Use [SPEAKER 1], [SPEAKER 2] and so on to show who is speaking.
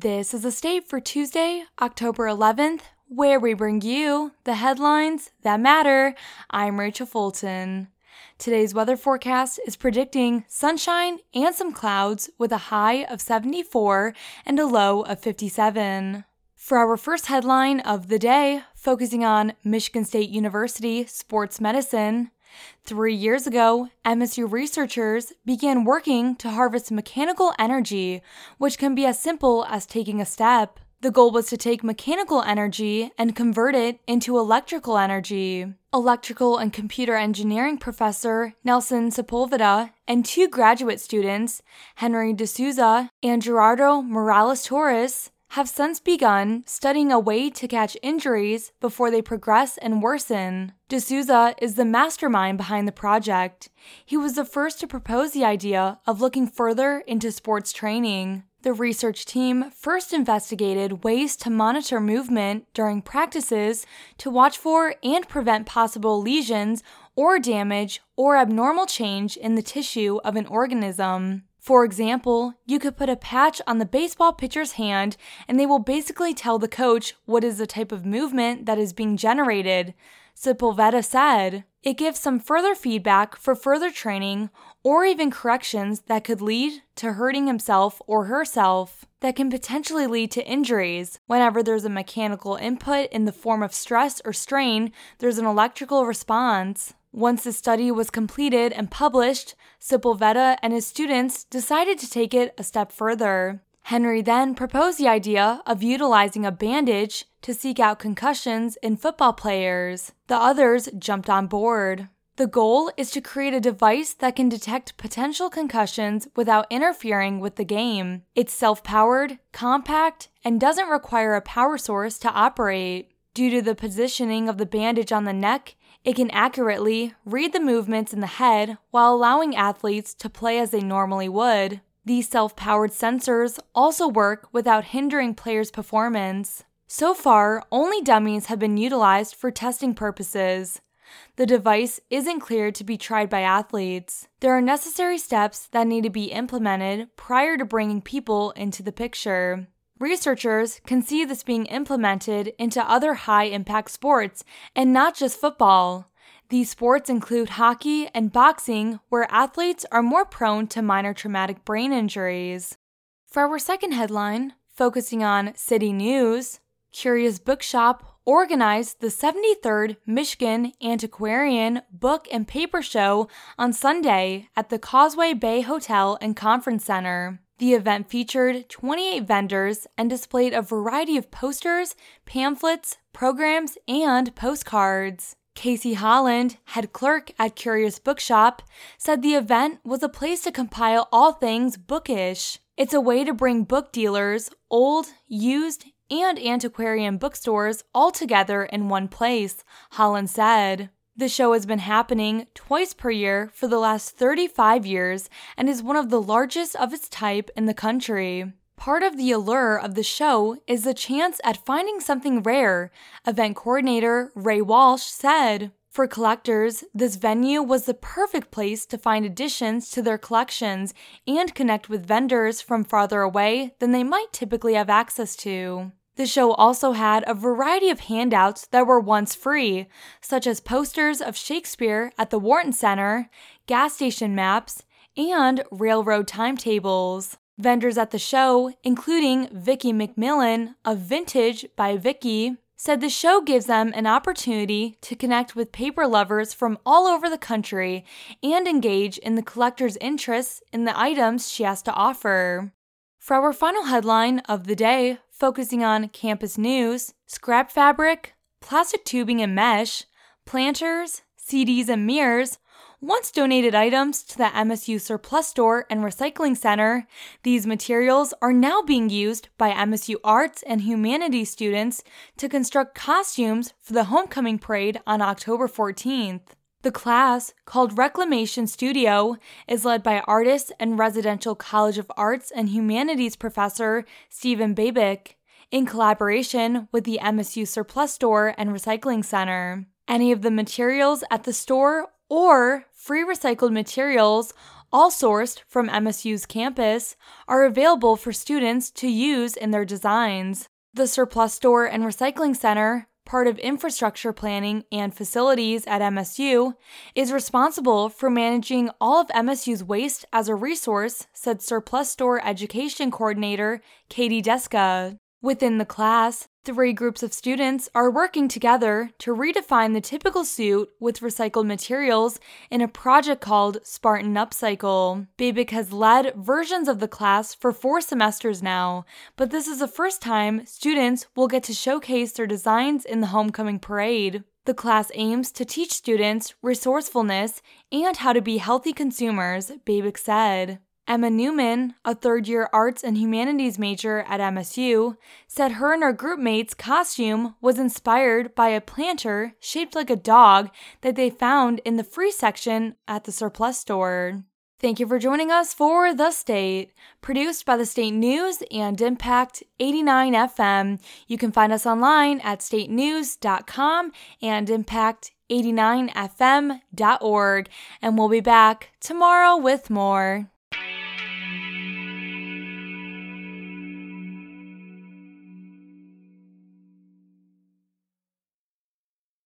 [SPEAKER 1] This is a state for Tuesday, October 11th, where we bring you the headlines that matter. I'm Rachel Fulton. Today's weather forecast is predicting sunshine and some clouds with a high of 74 and a low of 57. For our first headline of the day, focusing on Michigan State University sports medicine, Three years ago, MSU researchers began working to harvest mechanical energy, which can be as simple as taking a step. The goal was to take mechanical energy and convert it into electrical energy. Electrical and computer engineering professor Nelson Sepulveda and two graduate students, Henry D'Souza and Gerardo Morales Torres, have since begun studying a way to catch injuries before they progress and worsen. D'Souza is the mastermind behind the project. He was the first to propose the idea of looking further into sports training. The research team first investigated ways to monitor movement during practices to watch for and prevent possible lesions or damage or abnormal change in the tissue of an organism. For example, you could put a patch on the baseball pitcher's hand and they will basically tell the coach what is the type of movement that is being generated. Sepulveda said, It gives some further feedback for further training or even corrections that could lead to hurting himself or herself that can potentially lead to injuries. Whenever there's a mechanical input in the form of stress or strain, there's an electrical response. Once the study was completed and published, Sepulveda and his students decided to take it a step further. Henry then proposed the idea of utilizing a bandage to seek out concussions in football players. The others jumped on board. The goal is to create a device that can detect potential concussions without interfering with the game. It's self powered, compact, and doesn't require a power source to operate. Due to the positioning of the bandage on the neck, it can accurately read the movements in the head while allowing athletes to play as they normally would. These self powered sensors also work without hindering players' performance. So far, only dummies have been utilized for testing purposes. The device isn't cleared to be tried by athletes. There are necessary steps that need to be implemented prior to bringing people into the picture. Researchers can see this being implemented into other high impact sports and not just football. These sports include hockey and boxing, where athletes are more prone to minor traumatic brain injuries. For our second headline, focusing on city news, Curious Bookshop organized the 73rd Michigan Antiquarian Book and Paper Show on Sunday at the Causeway Bay Hotel and Conference Center. The event featured 28 vendors and displayed a variety of posters, pamphlets, programs, and postcards. Casey Holland, head clerk at Curious Bookshop, said the event was a place to compile all things bookish. It's a way to bring book dealers, old, used, and antiquarian bookstores all together in one place, Holland said. The show has been happening twice per year for the last 35 years and is one of the largest of its type in the country. Part of the allure of the show is the chance at finding something rare, event coordinator Ray Walsh said. For collectors, this venue was the perfect place to find additions to their collections and connect with vendors from farther away than they might typically have access to. The show also had a variety of handouts that were once free, such as posters of Shakespeare at the Wharton Center, gas station maps, and railroad timetables. Vendors at the show, including Vicki McMillan of Vintage by Vicki, said the show gives them an opportunity to connect with paper lovers from all over the country and engage in the collector's interests in the items she has to offer. For our final headline of the day, focusing on campus news, scrap fabric, plastic tubing and mesh, planters, CDs and mirrors, once donated items to the MSU Surplus Store and Recycling Center, these materials are now being used by MSU Arts and Humanities students to construct costumes for the homecoming parade on October 14th. The class, called Reclamation Studio, is led by artist and residential College of Arts and Humanities professor Stephen Babick in collaboration with the MSU Surplus Store and Recycling Center. Any of the materials at the store or free recycled materials all sourced from MSU's campus, are available for students to use in their designs. The Surplus Store and Recycling Center, part of infrastructure planning and facilities at MSU, is responsible for managing all of MSU's waste as a resource, said Surplus Store Education Coordinator Katie Deska. Within the class, three groups of students are working together to redefine the typical suit with recycled materials in a project called Spartan Upcycle. BABIC has led versions of the class for four semesters now, but this is the first time students will get to showcase their designs in the homecoming parade. The class aims to teach students resourcefulness and how to be healthy consumers, BABIC said. Emma Newman, a third year arts and humanities major at MSU, said her and her groupmate's costume was inspired by a planter shaped like a dog that they found in the free section at the surplus store. Thank you for joining us for The State, produced by the State News and Impact 89 FM. You can find us online at statenews.com and impact89fm.org, and we'll be back tomorrow with more.